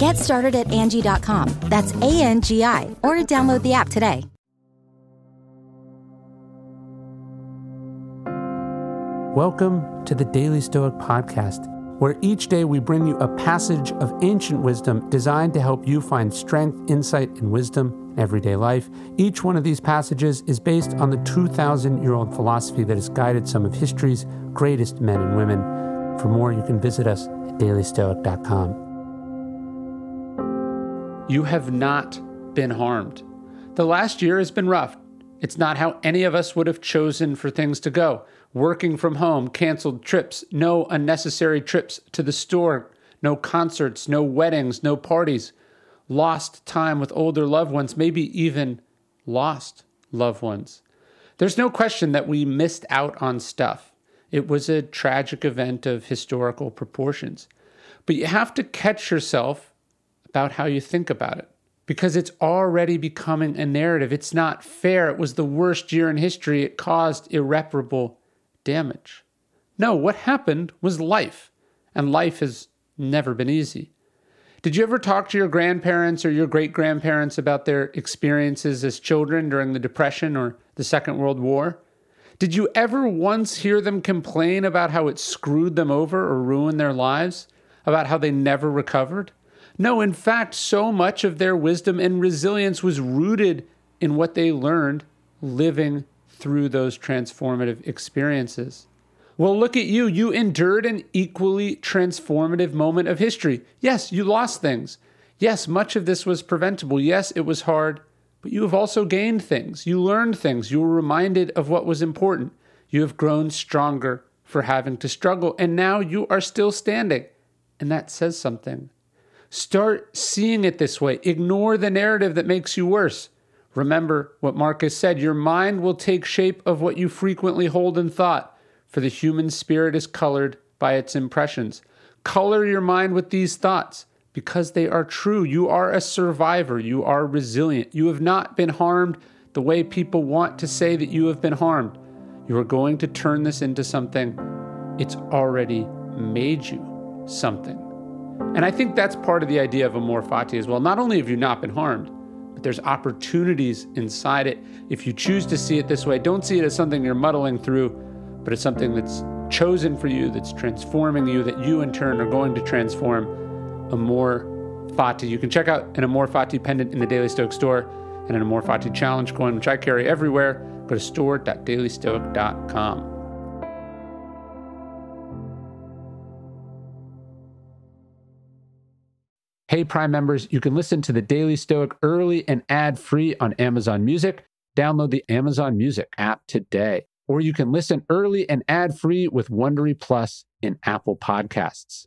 Get started at Angi.com. That's A N G I, or download the app today. Welcome to the Daily Stoic Podcast, where each day we bring you a passage of ancient wisdom designed to help you find strength, insight, and wisdom in everyday life. Each one of these passages is based on the 2,000 year old philosophy that has guided some of history's greatest men and women. For more, you can visit us at dailystoic.com. You have not been harmed. The last year has been rough. It's not how any of us would have chosen for things to go working from home, canceled trips, no unnecessary trips to the store, no concerts, no weddings, no parties, lost time with older loved ones, maybe even lost loved ones. There's no question that we missed out on stuff. It was a tragic event of historical proportions. But you have to catch yourself about how you think about it because it's already becoming a narrative. It's not fair. It was the worst year in history. It caused irreparable damage. No, what happened was life, and life has never been easy. Did you ever talk to your grandparents or your great grandparents about their experiences as children during the Depression or the Second World War? Did you ever once hear them complain about how it screwed them over or ruined their lives? About how they never recovered? No, in fact, so much of their wisdom and resilience was rooted in what they learned living through those transformative experiences. Well, look at you. You endured an equally transformative moment of history. Yes, you lost things. Yes, much of this was preventable. Yes, it was hard, but you have also gained things. You learned things. You were reminded of what was important. You have grown stronger for having to struggle, and now you are still standing. And that says something. Start seeing it this way. Ignore the narrative that makes you worse. Remember what Marcus said your mind will take shape of what you frequently hold in thought, for the human spirit is colored by its impressions. Color your mind with these thoughts because they are true. You are a survivor, you are resilient. You have not been harmed the way people want to say that you have been harmed. You are going to turn this into something. It's already made you something. And I think that's part of the idea of amor fati as well. Not only have you not been harmed, but there's opportunities inside it. If you choose to see it this way, don't see it as something you're muddling through, but it's something that's chosen for you, that's transforming you, that you in turn are going to transform Amor Fati. You can check out an Amor Fati pendant in the Daily Stoic store and an Amor Fati challenge coin, which I carry everywhere. Go to store.dailystoic.com. Hey, Prime members, you can listen to the Daily Stoic early and ad free on Amazon Music. Download the Amazon Music app today. Or you can listen early and ad free with Wondery Plus in Apple Podcasts.